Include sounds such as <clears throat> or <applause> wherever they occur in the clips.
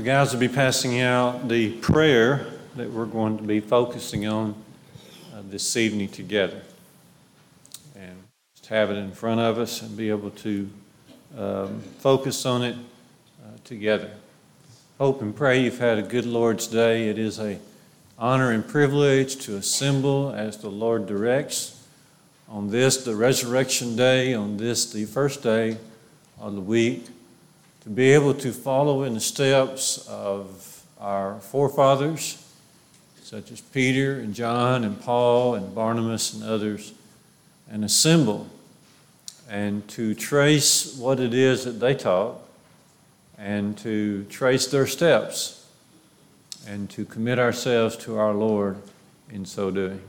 The guys will be passing out the prayer that we're going to be focusing on uh, this evening together. And just have it in front of us and be able to um, focus on it uh, together. Hope and pray you've had a good Lord's Day. It is a honor and privilege to assemble as the Lord directs on this, the resurrection day, on this, the first day of the week to be able to follow in the steps of our forefathers, such as Peter and John and Paul and Barnabas and others, and assemble and to trace what it is that they taught and to trace their steps and to commit ourselves to our Lord in so doing.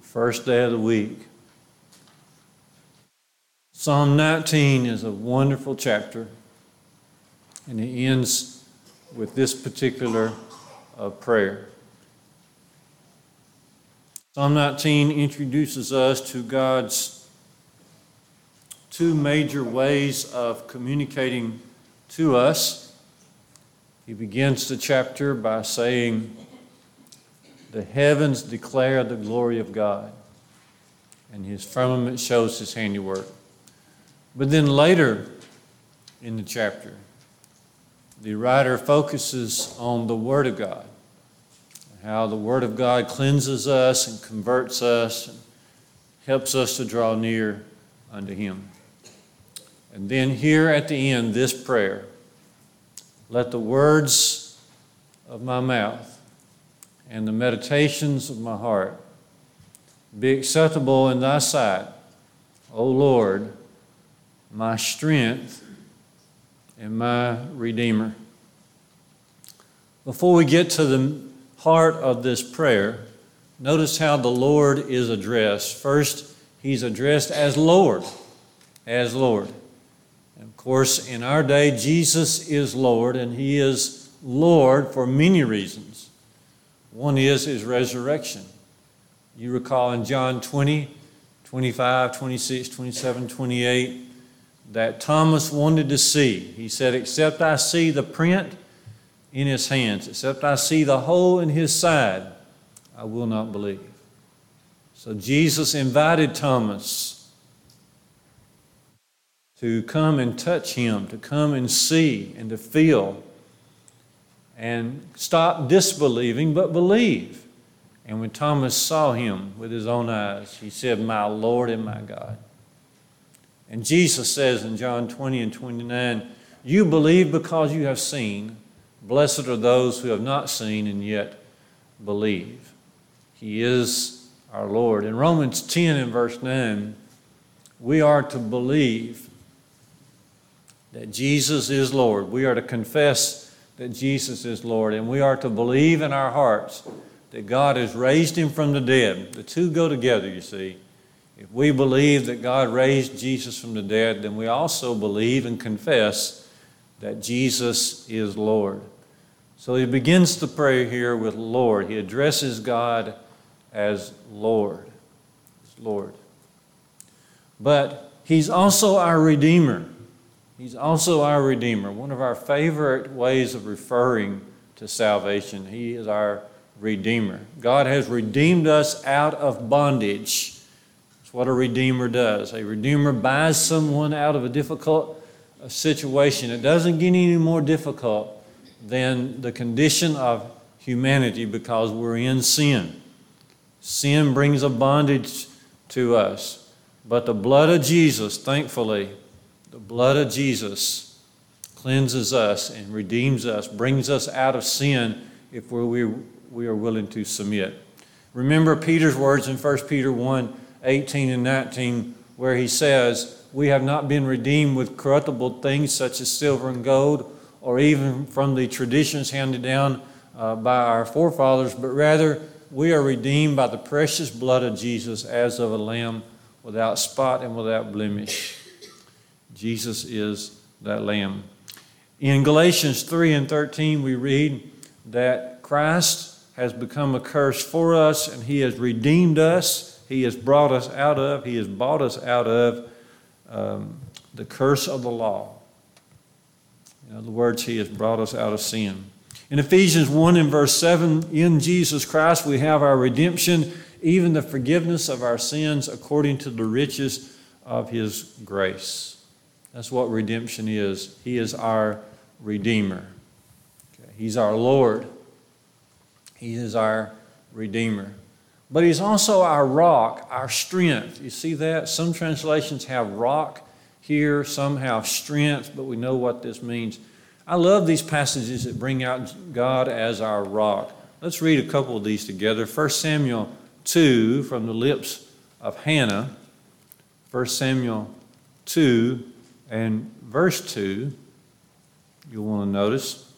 First day of the week. Psalm 19 is a wonderful chapter. And he ends with this particular uh, prayer. Psalm 19 introduces us to God's two major ways of communicating to us. He begins the chapter by saying, The heavens declare the glory of God, and his firmament shows his handiwork. But then later in the chapter, the writer focuses on the Word of God, how the Word of God cleanses us and converts us and helps us to draw near unto Him. And then here at the end, this prayer let the words of my mouth and the meditations of my heart be acceptable in thy sight, O Lord, my strength and my Redeemer. Before we get to the heart of this prayer, notice how the Lord is addressed. First, he's addressed as Lord, as Lord. And of course, in our day, Jesus is Lord, and he is Lord for many reasons. One is his resurrection. You recall in John 20, 25, 26, 27, 28, that Thomas wanted to see. He said, Except I see the print in his hands, except I see the hole in his side, I will not believe. So Jesus invited Thomas to come and touch him, to come and see and to feel, and stop disbelieving, but believe. And when Thomas saw him with his own eyes, he said, My Lord and my God. And Jesus says in John 20 and 29, You believe because you have seen. Blessed are those who have not seen and yet believe. He is our Lord. In Romans 10 and verse 9, we are to believe that Jesus is Lord. We are to confess that Jesus is Lord. And we are to believe in our hearts that God has raised him from the dead. The two go together, you see. If we believe that God raised Jesus from the dead, then we also believe and confess that Jesus is Lord. So he begins the prayer here with Lord. He addresses God as Lord. Lord. But he's also our Redeemer. He's also our Redeemer. One of our favorite ways of referring to salvation. He is our Redeemer. God has redeemed us out of bondage what a redeemer does. A redeemer buys someone out of a difficult uh, situation. It doesn't get any more difficult than the condition of humanity because we're in sin. Sin brings a bondage to us. But the blood of Jesus, thankfully, the blood of Jesus cleanses us and redeems us, brings us out of sin if we we are willing to submit. Remember Peter's words in 1 Peter 1 18 and 19, where he says, We have not been redeemed with corruptible things such as silver and gold, or even from the traditions handed down uh, by our forefathers, but rather we are redeemed by the precious blood of Jesus as of a lamb without spot and without blemish. Jesus is that lamb. In Galatians 3 and 13, we read that Christ has become a curse for us and he has redeemed us he has brought us out of, He has bought us out of um, the curse of the law. In other words, He has brought us out of sin. In Ephesians 1 and verse 7, in Jesus Christ we have our redemption, even the forgiveness of our sins according to the riches of His grace. That's what redemption is. He is our Redeemer. Okay. He's our Lord. He is our Redeemer. But He's also our rock, our strength. You see that? Some translations have rock here, some have strength, but we know what this means. I love these passages that bring out God as our rock. Let's read a couple of these together. 1 Samuel 2 from the lips of Hannah. 1 Samuel 2 and verse 2, you'll want to notice.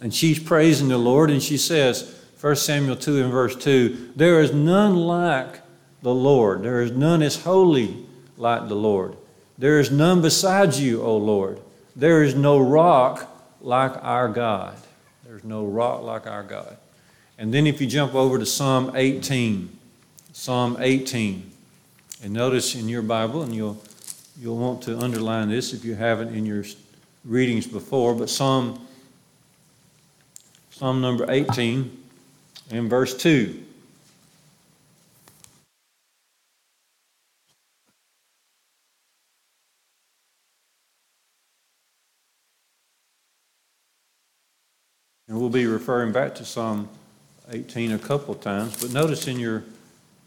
And she's praising the Lord, and she says, 1 Samuel 2 and verse 2, there is none like the Lord. There is none as holy like the Lord. There is none besides you, O Lord. There is no rock like our God. There's no rock like our God. And then if you jump over to Psalm 18, Psalm 18, and notice in your Bible, and you'll, you'll want to underline this if you haven't in your readings before, but Psalm, Psalm number 18 and verse 2. And we'll be referring back to Psalm 18 a couple of times, but notice in your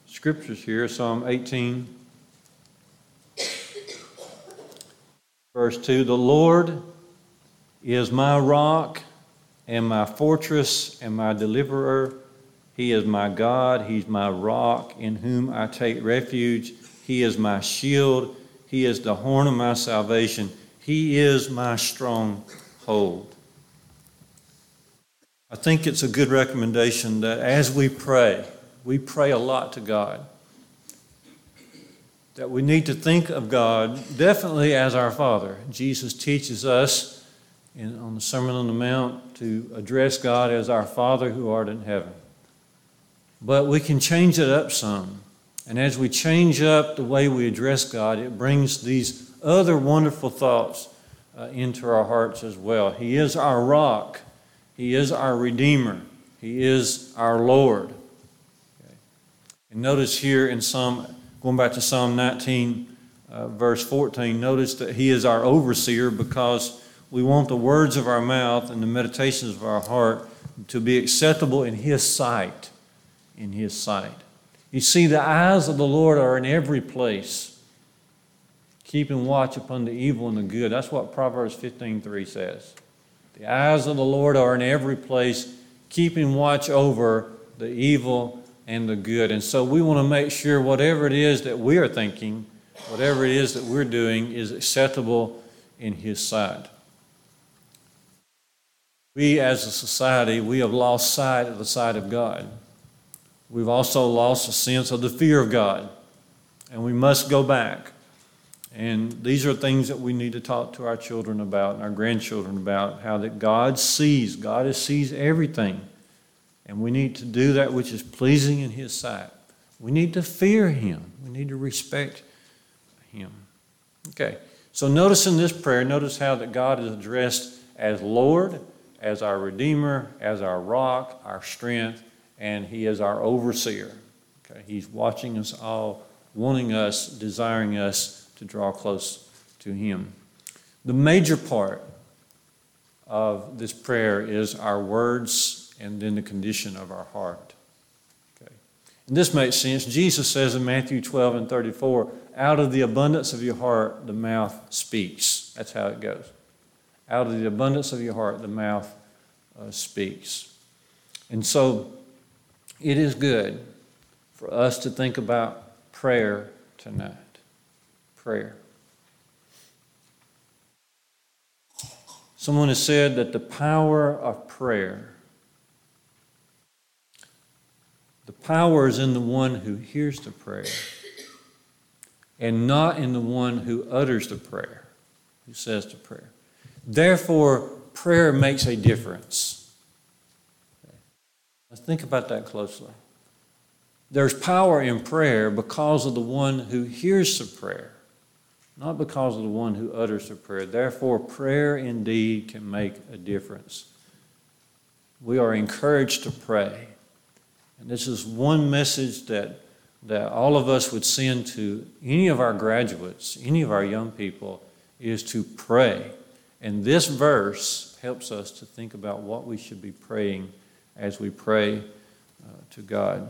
scriptures here, Psalm 18, verse 2 The Lord is my rock and my fortress and my deliverer. He is my God. He's my rock in whom I take refuge. He is my shield. He is the horn of my salvation. He is my stronghold. I think it's a good recommendation that as we pray, we pray a lot to God. That we need to think of God definitely as our Father. Jesus teaches us in, on the Sermon on the Mount to address God as our Father who art in heaven. But we can change it up some. And as we change up the way we address God, it brings these other wonderful thoughts uh, into our hearts as well. He is our rock. He is our Redeemer. He is our Lord. Okay. And notice here in Psalm, going back to Psalm 19, uh, verse 14, notice that He is our overseer because we want the words of our mouth and the meditations of our heart to be acceptable in His sight. In His sight. You see, the eyes of the Lord are in every place, keeping watch upon the evil and the good. That's what Proverbs 15:3 says. The eyes of the Lord are in every place, keeping watch over the evil and the good. And so we want to make sure whatever it is that we are thinking, whatever it is that we're doing, is acceptable in His sight. We as a society, we have lost sight of the sight of God. We've also lost a sense of the fear of God. And we must go back. And these are things that we need to talk to our children about and our grandchildren about how that God sees, God sees everything. And we need to do that which is pleasing in His sight. We need to fear Him, we need to respect Him. Okay, so notice in this prayer, notice how that God is addressed as Lord, as our Redeemer, as our rock, our strength, and He is our overseer. Okay, He's watching us all, wanting us, desiring us to draw close to Him. The major part of this prayer is our words and then the condition of our heart. Okay. And this makes sense. Jesus says in Matthew 12 and 34, out of the abundance of your heart, the mouth speaks. That's how it goes. Out of the abundance of your heart, the mouth uh, speaks. And so it is good for us to think about prayer tonight prayer. Someone has said that the power of prayer, the power is in the one who hears the prayer and not in the one who utters the prayer, who says the prayer. Therefore, prayer makes a difference. Let's think about that closely. There's power in prayer because of the one who hears the prayer not because of the one who utters the prayer. Therefore, prayer indeed can make a difference. We are encouraged to pray. And this is one message that, that all of us would send to any of our graduates, any of our young people, is to pray. And this verse helps us to think about what we should be praying as we pray uh, to God.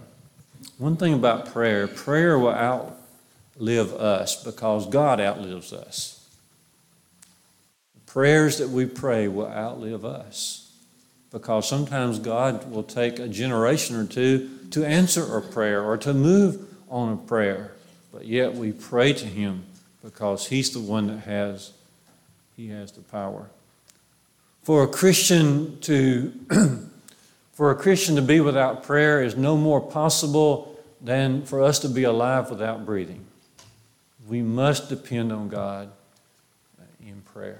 One thing about prayer prayer will outlive us because God outlives us. Prayers that we pray will outlive us because sometimes God will take a generation or two to answer a prayer or to move on a prayer, but yet we pray to Him because He's the one that has he has the power. For a Christian to <clears throat> for a Christian to be without prayer is no more possible than for us to be alive without breathing. We must depend on God in prayer.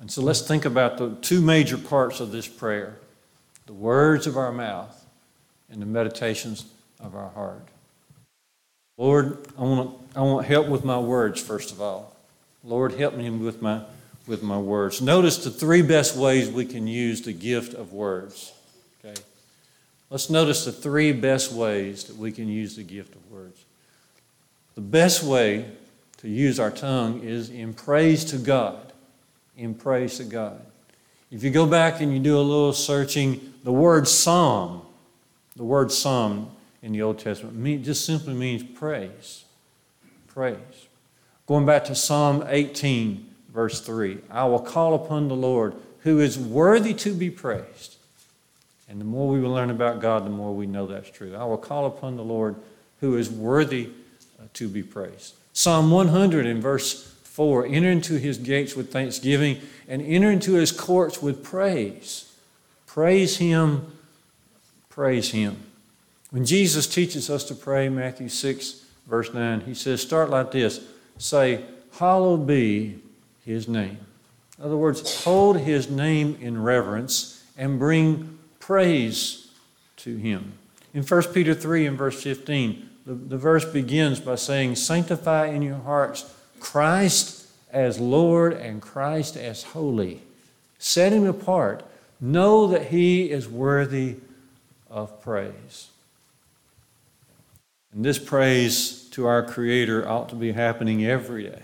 And so let's think about the two major parts of this prayer the words of our mouth and the meditations of our heart. Lord, I want, I want help with my words, first of all. Lord, help me with my, with my words. Notice the three best ways we can use the gift of words. Okay? Let's notice the three best ways that we can use the gift of words. The best way to use our tongue is in praise to God. In praise to God. If you go back and you do a little searching, the word psalm, the word psalm in the Old Testament just simply means praise. Praise. Going back to Psalm 18, verse 3 I will call upon the Lord who is worthy to be praised. And the more we will learn about God, the more we know that's true. I will call upon the Lord who is worthy uh, to be praised. Psalm 100 in verse 4 Enter into his gates with thanksgiving and enter into his courts with praise. Praise him, praise him. When Jesus teaches us to pray, Matthew 6, verse 9, he says, Start like this say, Hallowed be his name. In other words, hold his name in reverence and bring praise to him. In 1 Peter 3 and verse 15, the, the verse begins by saying, Sanctify in your hearts Christ as Lord and Christ as holy. Set him apart. Know that he is worthy of praise. And this praise to our Creator ought to be happening every day.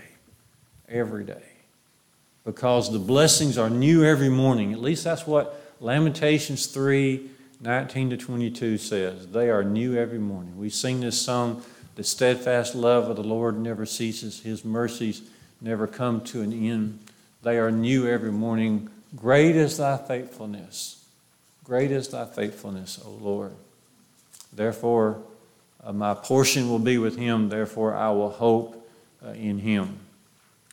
Every day. Because the blessings are new every morning. At least that's what Lamentations 3 19 to 22 says. They are new every morning. We sing this song The steadfast love of the Lord never ceases, His mercies never come to an end. They are new every morning. Great is thy faithfulness. Great is thy faithfulness, O Lord. Therefore, uh, my portion will be with him, therefore I will hope uh, in him.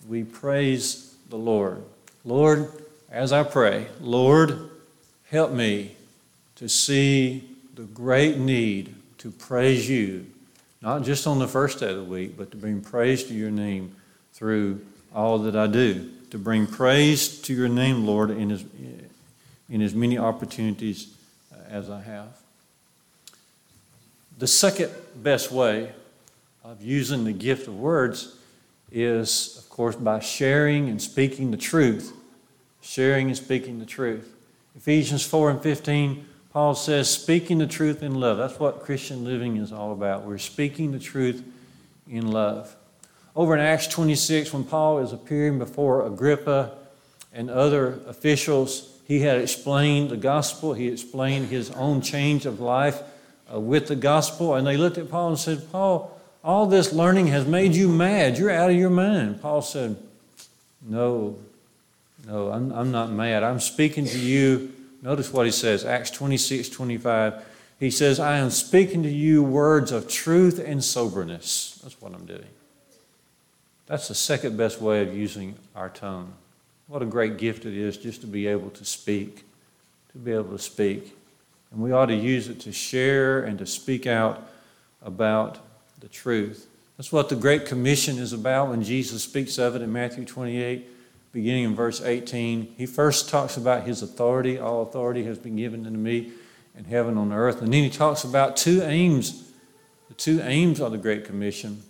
We praise the Lord. Lord, as I pray, Lord, help me to see the great need to praise you, not just on the first day of the week, but to bring praise to your name through all that I do. To bring praise to your name, Lord, in as, in as many opportunities uh, as I have. The second best way of using the gift of words is, of course, by sharing and speaking the truth. Sharing and speaking the truth. Ephesians 4 and 15, Paul says, speaking the truth in love. That's what Christian living is all about. We're speaking the truth in love. Over in Acts 26, when Paul is appearing before Agrippa and other officials, he had explained the gospel, he explained his own change of life uh, with the gospel, and they looked at Paul and said, Paul, all this learning has made you mad. You're out of your mind. Paul said, No, no, I'm, I'm not mad. I'm speaking to you. Notice what he says, Acts 26, 25. He says, I am speaking to you words of truth and soberness. That's what I'm doing. That's the second best way of using our tongue. What a great gift it is just to be able to speak, to be able to speak. And we ought to use it to share and to speak out about the truth. That's what the Great Commission is about when Jesus speaks of it in Matthew 28, beginning in verse 18. He first talks about his authority. All authority has been given unto me in heaven and on earth. And then he talks about two aims. The two aims of the Great Commission,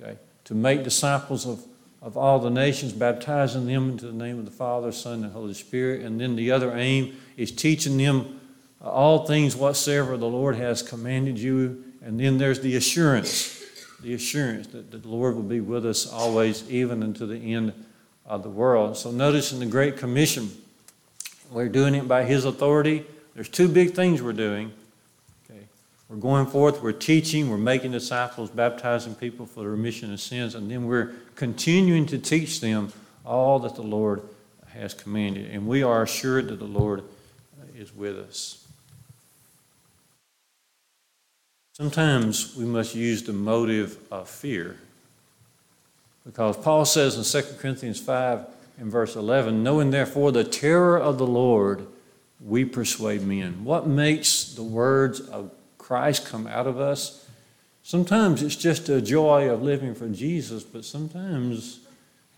okay, to make disciples of of all the nations, baptizing them into the name of the Father, Son, and Holy Spirit. And then the other aim is teaching them uh, all things whatsoever the Lord has commanded you. And then there's the assurance, the assurance that the Lord will be with us always, even unto the end of the world. So notice in the Great Commission, we're doing it by His authority. There's two big things we're doing. Okay. We're going forth, we're teaching, we're making disciples, baptizing people for the remission of sins, and then we're continuing to teach them all that the Lord has commanded. And we are assured that the Lord is with us. Sometimes we must use the motive of fear. Because Paul says in 2 Corinthians 5 in verse 11, knowing therefore the terror of the Lord, we persuade men. What makes the words of Christ come out of us. Sometimes it's just a joy of living for Jesus, but sometimes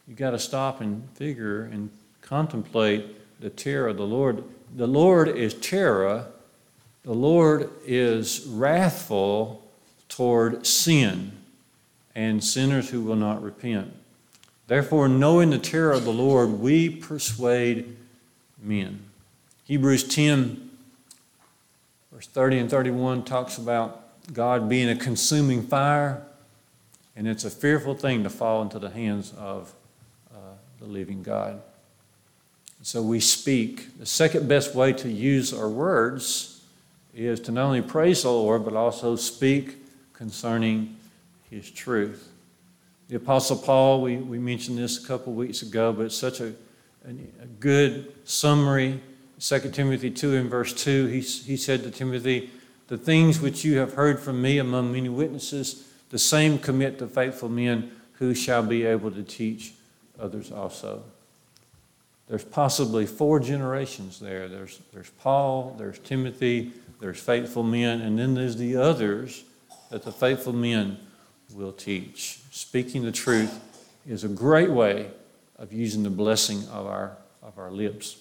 you got to stop and figure and contemplate the terror of the Lord. The Lord is terror. The Lord is wrathful toward sin and sinners who will not repent. Therefore, knowing the terror of the Lord, we persuade men. Hebrews 10 Verse 30 and 31 talks about God being a consuming fire, and it's a fearful thing to fall into the hands of uh, the living God. So we speak. The second best way to use our words is to not only praise the Lord, but also speak concerning His truth. The Apostle Paul, we, we mentioned this a couple weeks ago, but it's such a, a, a good summary 2 Timothy 2 and verse 2, he, he said to Timothy, The things which you have heard from me among many witnesses, the same commit to faithful men who shall be able to teach others also. There's possibly four generations there. There's, there's Paul, there's Timothy, there's faithful men, and then there's the others that the faithful men will teach. Speaking the truth is a great way of using the blessing of our, of our lips.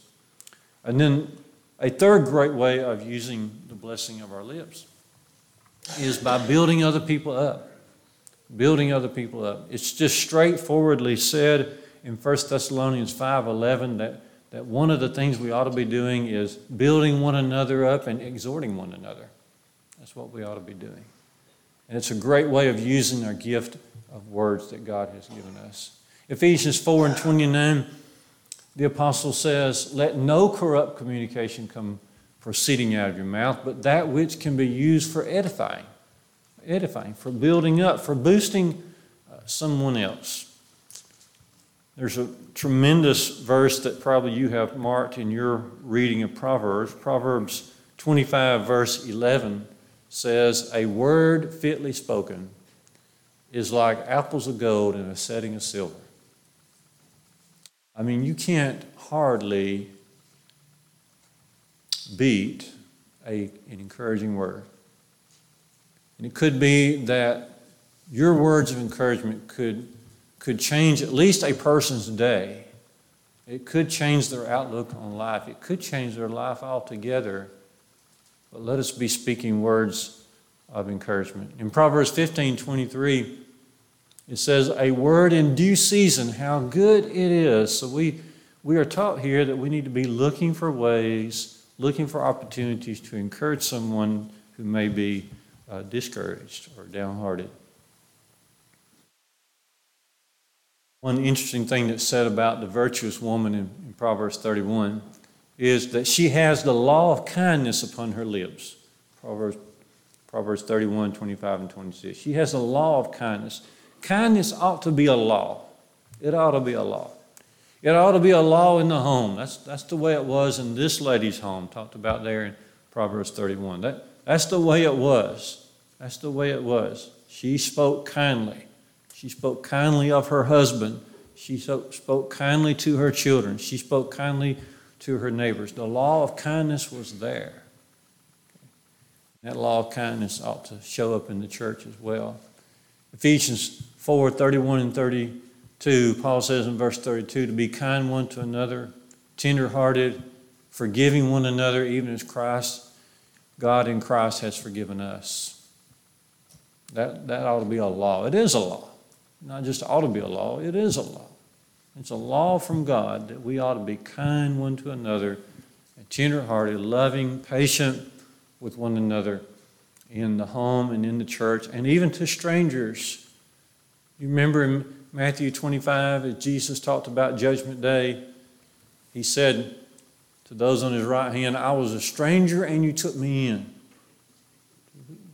And then a third great way of using the blessing of our lips is by building other people up. Building other people up. It's just straightforwardly said in 1 Thessalonians 5:11 that, that one of the things we ought to be doing is building one another up and exhorting one another. That's what we ought to be doing. And it's a great way of using our gift of words that God has given us. Ephesians 4 and 29 the apostle says, Let no corrupt communication come proceeding out of your mouth, but that which can be used for edifying, edifying, for building up, for boosting uh, someone else. There's a tremendous verse that probably you have marked in your reading of Proverbs. Proverbs 25, verse 11 says, A word fitly spoken is like apples of gold in a setting of silver. I mean, you can't hardly beat a, an encouraging word. And it could be that your words of encouragement could, could change at least a person's day. It could change their outlook on life. It could change their life altogether. But let us be speaking words of encouragement. In Proverbs 15 23, it says, a word in due season, how good it is. So we, we are taught here that we need to be looking for ways, looking for opportunities to encourage someone who may be uh, discouraged or downhearted. One interesting thing that's said about the virtuous woman in, in Proverbs 31 is that she has the law of kindness upon her lips. Proverbs, Proverbs 31, 25, and 26. She has a law of kindness. Kindness ought to be a law. It ought to be a law. It ought to be a law in the home. That's, that's the way it was in this lady's home, talked about there in Proverbs 31. That, that's the way it was. That's the way it was. She spoke kindly. She spoke kindly of her husband. She spoke kindly to her children. She spoke kindly to her neighbors. The law of kindness was there. That law of kindness ought to show up in the church as well. Ephesians 4 31 and 32, Paul says in verse 32 to be kind one to another, tenderhearted, forgiving one another, even as Christ, God in Christ has forgiven us. That, that ought to be a law. It is a law. Not just ought to be a law, it is a law. It's a law from God that we ought to be kind one to another, tenderhearted, loving, patient with one another in the home and in the church, and even to strangers. You remember in Matthew 25, as Jesus talked about Judgment Day, he said to those on his right hand, I was a stranger and you took me in.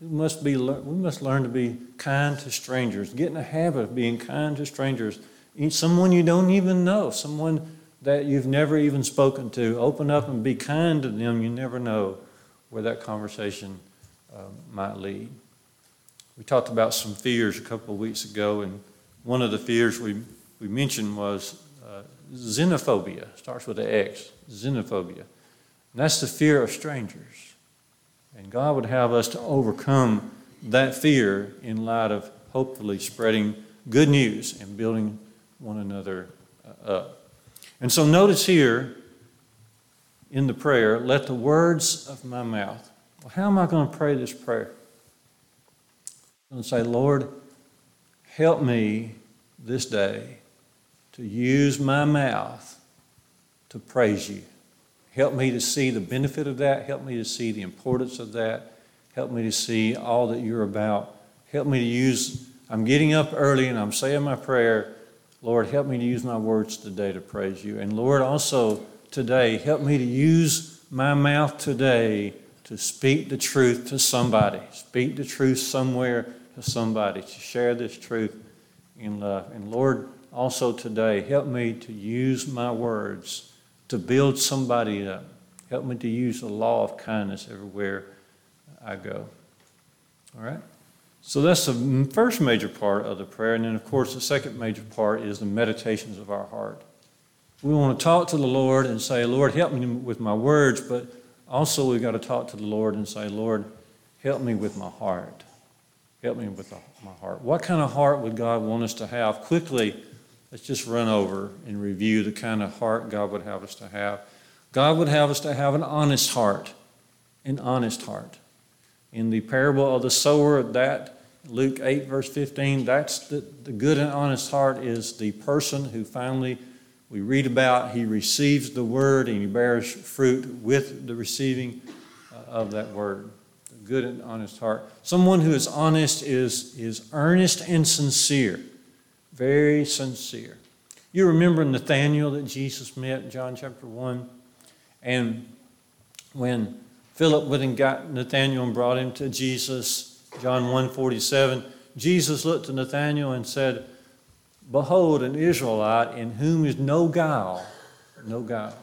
We must, be, we must learn to be kind to strangers, get in the habit of being kind to strangers. Someone you don't even know, someone that you've never even spoken to, open up and be kind to them. You never know where that conversation uh, might lead. We talked about some fears a couple of weeks ago, and one of the fears we, we mentioned was uh, xenophobia. Starts with an X, xenophobia. And that's the fear of strangers. And God would have us to overcome that fear in light of hopefully spreading good news and building one another uh, up. And so notice here in the prayer, let the words of my mouth well, how am I going to pray this prayer? I'm going to say, Lord, help me this day to use my mouth to praise you. Help me to see the benefit of that. Help me to see the importance of that. Help me to see all that you're about. Help me to use, I'm getting up early and I'm saying my prayer. Lord, help me to use my words today to praise you. And Lord, also today, help me to use my mouth today to speak the truth to somebody, speak the truth somewhere to somebody, to share this truth in love. And Lord, also today, help me to use my words to build somebody up. Help me to use the law of kindness everywhere I go. All right? So that's the first major part of the prayer. And then, of course, the second major part is the meditations of our heart. We want to talk to the Lord and say, Lord, help me with my words, but also, we've got to talk to the Lord and say, Lord, help me with my heart. Help me with my heart. What kind of heart would God want us to have? Quickly, let's just run over and review the kind of heart God would have us to have. God would have us to have an honest heart, an honest heart. In the parable of the sower, that Luke 8, verse 15, that's the, the good and honest heart is the person who finally we read about he receives the word and he bears fruit with the receiving uh, of that word. A good and honest heart. Someone who is honest is, is earnest and sincere, very sincere. You remember Nathaniel that Jesus met John chapter 1? And when Philip went and got Nathaniel and brought him to Jesus, John 1:47, Jesus looked to Nathaniel and said, Behold, an Israelite in whom is no guile. No guile.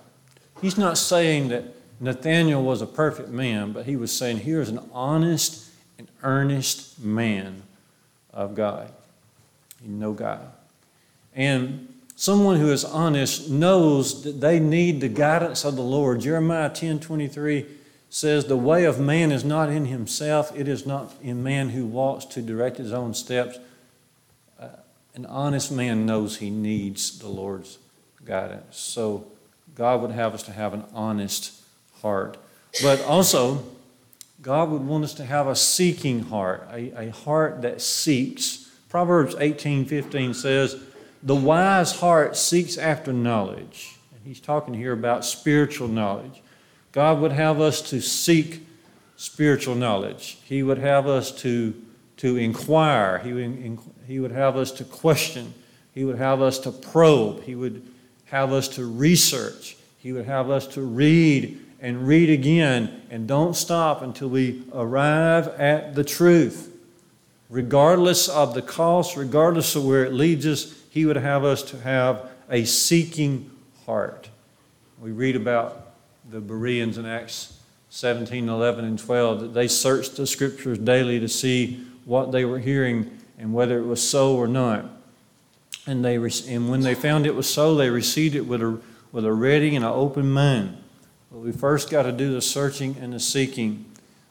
He's not saying that Nathaniel was a perfect man, but he was saying here is an honest and earnest man of God. No guile. And someone who is honest knows that they need the guidance of the Lord. Jeremiah 10 23 says, The way of man is not in himself, it is not in man who walks to direct his own steps uh, an honest man knows he needs the Lord's guidance. So God would have us to have an honest heart. But also, God would want us to have a seeking heart, a, a heart that seeks. Proverbs 18 15 says, The wise heart seeks after knowledge. And he's talking here about spiritual knowledge. God would have us to seek spiritual knowledge. He would have us to, to inquire. He would he would have us to question. He would have us to probe. He would have us to research. He would have us to read and read again and don't stop until we arrive at the truth. Regardless of the cost, regardless of where it leads us, He would have us to have a seeking heart. We read about the Bereans in Acts 17, 11, and 12 that they searched the scriptures daily to see what they were hearing and whether it was so or not. And, they, and when they found it was so, they received it with a, with a ready and an open mind. But we first got to do the searching and the seeking.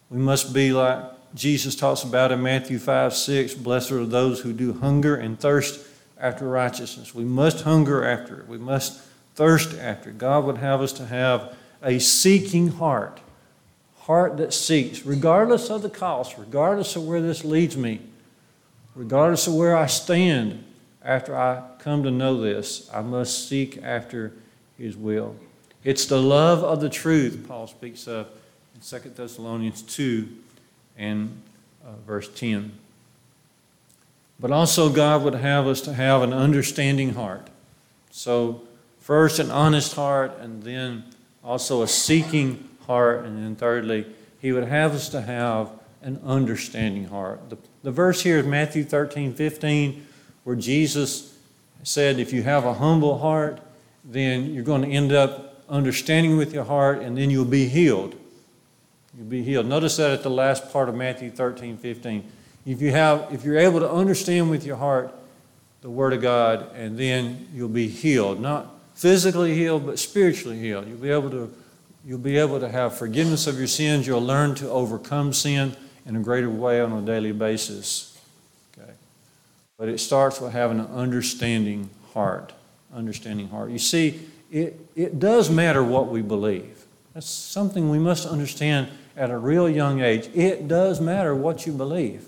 We must be like Jesus talks about in Matthew 5 6 Blessed are those who do hunger and thirst after righteousness. We must hunger after it, we must thirst after it. God would have us to have a seeking heart, heart that seeks, regardless of the cost, regardless of where this leads me regardless of where I stand after I come to know this, I must seek after his will. It's the love of the truth Paul speaks of in 2 Thessalonians 2 and uh, verse 10. But also, God would have us to have an understanding heart. So, first, an honest heart, and then also a seeking heart, and then thirdly, He would have us to have an understanding heart. The, the verse here is Matthew 13 15, where Jesus said, If you have a humble heart, then you're going to end up understanding with your heart, and then you'll be healed. You'll be healed. Notice that at the last part of Matthew 13 15. If, you have, if you're able to understand with your heart the Word of God, and then you'll be healed. Not physically healed, but spiritually healed. You'll be able to, you'll be able to have forgiveness of your sins. You'll learn to overcome sin in a greater way on a daily basis. Okay. But it starts with having an understanding heart. Understanding heart. You see, it, it does matter what we believe. That's something we must understand at a real young age. It does matter what you believe.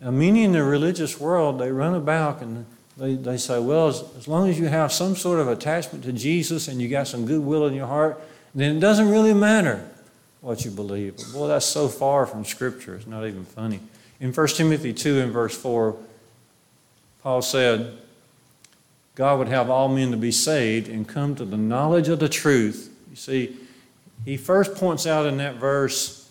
Now, many in the religious world, they run about and they, they say, well, as, as long as you have some sort of attachment to Jesus and you got some goodwill in your heart, then it doesn't really matter what you believe. But boy, that's so far from Scripture. It's not even funny. In 1 Timothy 2 and verse 4, Paul said, God would have all men to be saved and come to the knowledge of the truth. You see, he first points out in that verse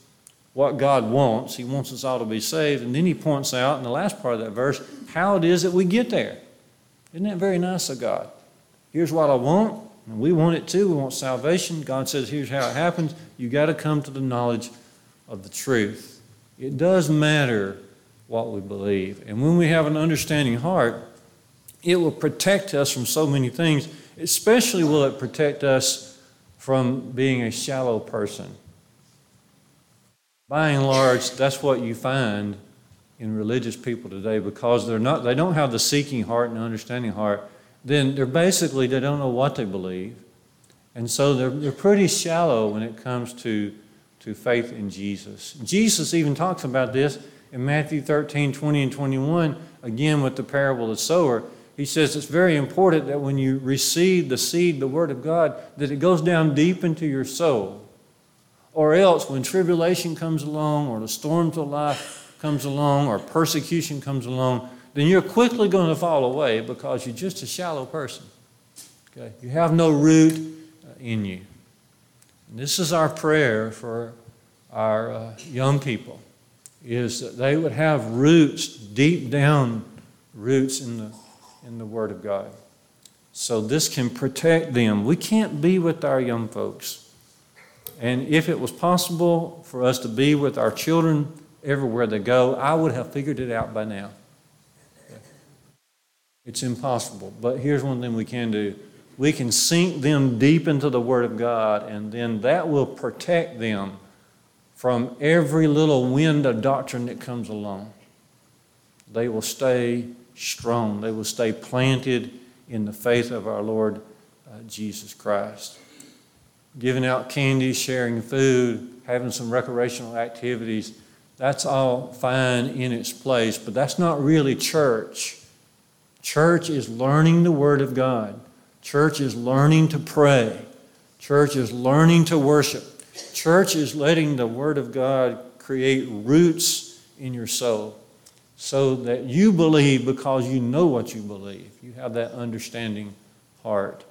what God wants. He wants us all to be saved. And then he points out in the last part of that verse how it is that we get there. Isn't that very nice of God? Here's what I want, and we want it too. We want salvation. God says, here's how it happens. You got to come to the knowledge of the truth. It does matter what we believe. And when we have an understanding heart, it will protect us from so many things. Especially will it protect us from being a shallow person by and large, that's what you find in religious people today because they're not, they don't have the seeking heart and understanding heart. Then they're basically, they don't know what they believe. And so they're, they're pretty shallow when it comes to, to faith in Jesus. Jesus even talks about this in Matthew 13, 20, and 21, again with the parable of the sower. He says it's very important that when you receive the seed, the Word of God, that it goes down deep into your soul or else, when tribulation comes along, or the storms of life comes along, or persecution comes along, then you're quickly going to fall away because you're just a shallow person. Okay? You have no root uh, in you. And this is our prayer for our uh, young people, is that they would have roots, deep down roots in the, in the Word of God. So this can protect them. We can't be with our young folks and if it was possible for us to be with our children everywhere they go, I would have figured it out by now. It's impossible. But here's one thing we can do we can sink them deep into the Word of God, and then that will protect them from every little wind of doctrine that comes along. They will stay strong, they will stay planted in the faith of our Lord uh, Jesus Christ giving out candy, sharing food, having some recreational activities, that's all fine in its place, but that's not really church. Church is learning the Word of God. Church is learning to pray. Church is learning to worship. Church is letting the Word of God create roots in your soul so that you believe because you know what you believe. You have that understanding heart.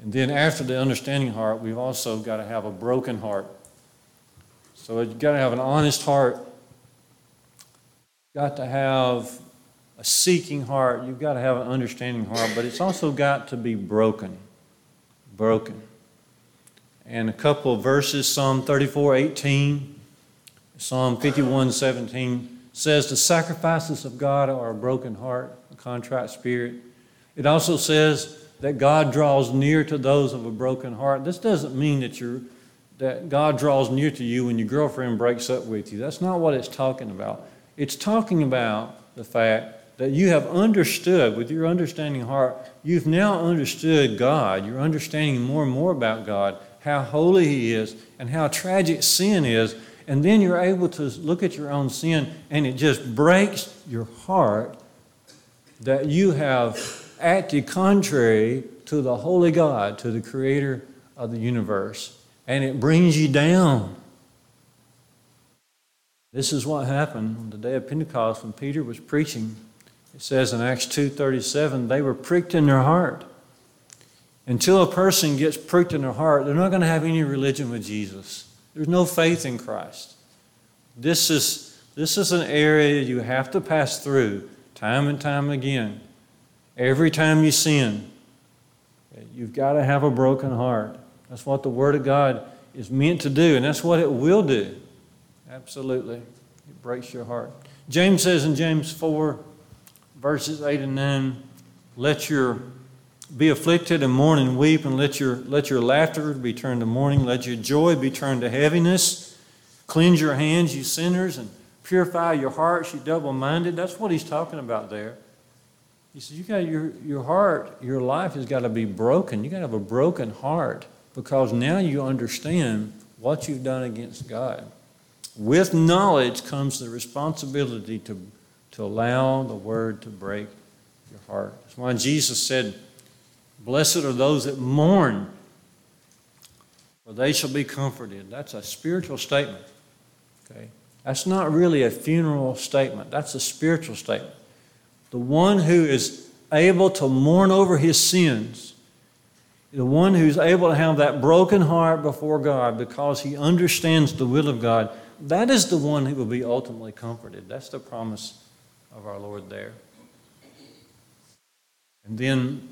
And then after the understanding heart, we've also got to have a broken heart. So you've got to have an honest heart. You've got to have a seeking heart. You've got to have an understanding heart, but it's also got to be broken. Broken. And a couple of verses, Psalm 34 18, Psalm 51 17 says, The sacrifices of God are a broken heart, a contrite spirit. It also says, that God draws near to those of a broken heart. This doesn't mean that you're that God draws near to you when your girlfriend breaks up with you. That's not what it's talking about. It's talking about the fact that you have understood with your understanding heart, you've now understood God. You're understanding more and more about God, how holy He is, and how tragic sin is. And then you're able to look at your own sin, and it just breaks your heart that you have acted contrary to the holy God, to the creator of the universe, and it brings you down. This is what happened on the day of Pentecost when Peter was preaching. It says in Acts 2:37, they were pricked in their heart. Until a person gets pricked in their heart, they're not going to have any religion with Jesus. There's no faith in Christ. This is, this is an area you have to pass through time and time again. Every time you sin, you've got to have a broken heart. That's what the Word of God is meant to do, and that's what it will do. Absolutely. It breaks your heart. James says in James 4, verses 8 and 9, let your be afflicted and mourn and weep, and let your, let your laughter be turned to mourning, let your joy be turned to heaviness. Cleanse your hands, you sinners, and purify your hearts, you double minded. That's what he's talking about there. He says, You got your, your heart, your life has got to be broken. You got to have a broken heart because now you understand what you've done against God. With knowledge comes the responsibility to, to allow the word to break your heart. That's why Jesus said, Blessed are those that mourn, for they shall be comforted. That's a spiritual statement. Okay? That's not really a funeral statement, that's a spiritual statement. The one who is able to mourn over his sins, the one who's able to have that broken heart before God because he understands the will of God that is the one who will be ultimately comforted. That's the promise of our Lord there. And then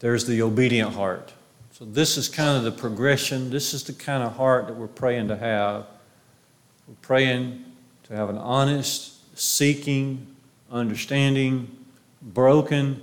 there's the obedient heart. So, this is kind of the progression. This is the kind of heart that we're praying to have. We're praying to have an honest, seeking, understanding, broken,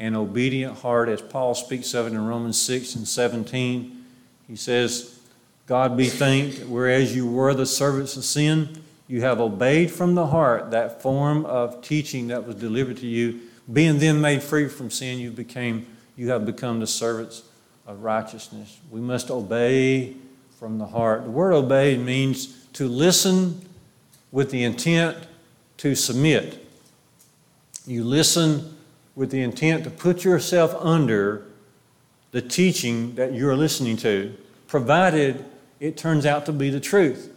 and obedient heart, as Paul speaks of it in Romans 6 and 17. He says, God be thanked, whereas you were the servants of sin, you have obeyed from the heart that form of teaching that was delivered to you. Being then made free from sin, you became you have become the servants of righteousness. We must obey from the heart. The word obey means to listen with the intent to submit. You listen with the intent to put yourself under the teaching that you're listening to, provided it turns out to be the truth.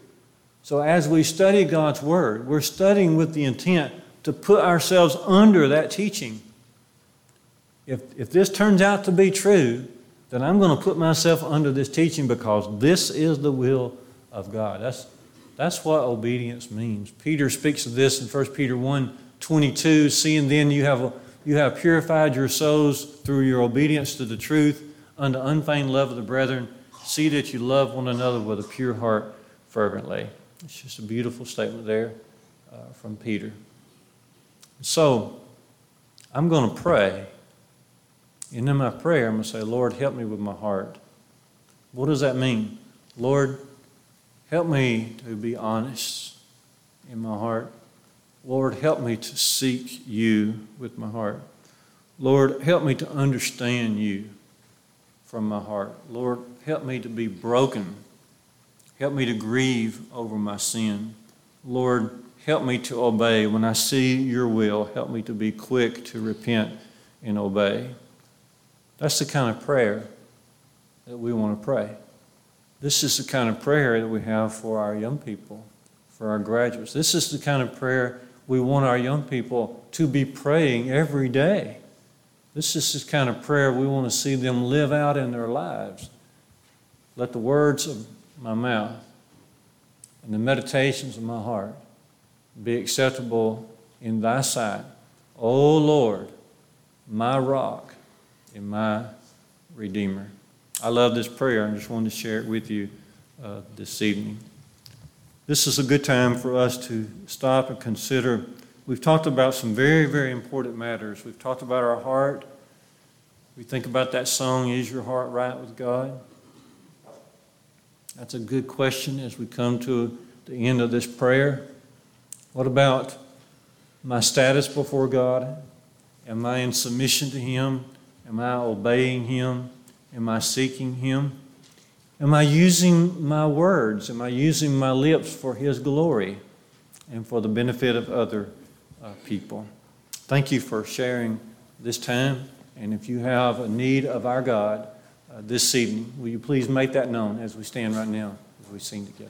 So as we study God's Word, we're studying with the intent to put ourselves under that teaching. If, if this turns out to be true, then I'm going to put myself under this teaching because this is the will of God. That's, that's what obedience means. Peter speaks of this in 1 Peter 1 22, seeing then you have, you have purified your souls through your obedience to the truth unto unfeigned love of the brethren See that you love one another with a pure heart fervently. It's just a beautiful statement there uh, from Peter. So, I'm going to pray. And in my prayer, I'm going to say, Lord, help me with my heart. What does that mean? Lord, help me to be honest in my heart. Lord, help me to seek you with my heart. Lord, help me to understand you from my heart. Lord, help me to be broken. Help me to grieve over my sin. Lord, help me to obey. When I see your will, help me to be quick to repent and obey. That's the kind of prayer that we want to pray. This is the kind of prayer that we have for our young people, for our graduates. This is the kind of prayer we want our young people to be praying every day. This is the kind of prayer we want to see them live out in their lives. Let the words of my mouth and the meditations of my heart be acceptable in thy sight. O Lord, my rock and my redeemer. I love this prayer. I just wanted to share it with you uh, this evening. This is a good time for us to stop and consider. We've talked about some very, very important matters. We've talked about our heart. We think about that song, Is Your Heart Right with God? That's a good question as we come to the end of this prayer. What about my status before God? Am I in submission to Him? Am I obeying Him? Am I seeking Him? Am I using my words? Am I using my lips for His glory and for the benefit of other uh, people? thank you for sharing this time. And if you have a need of our God uh, this evening, will you please make that known as we stand right now, as we sing together?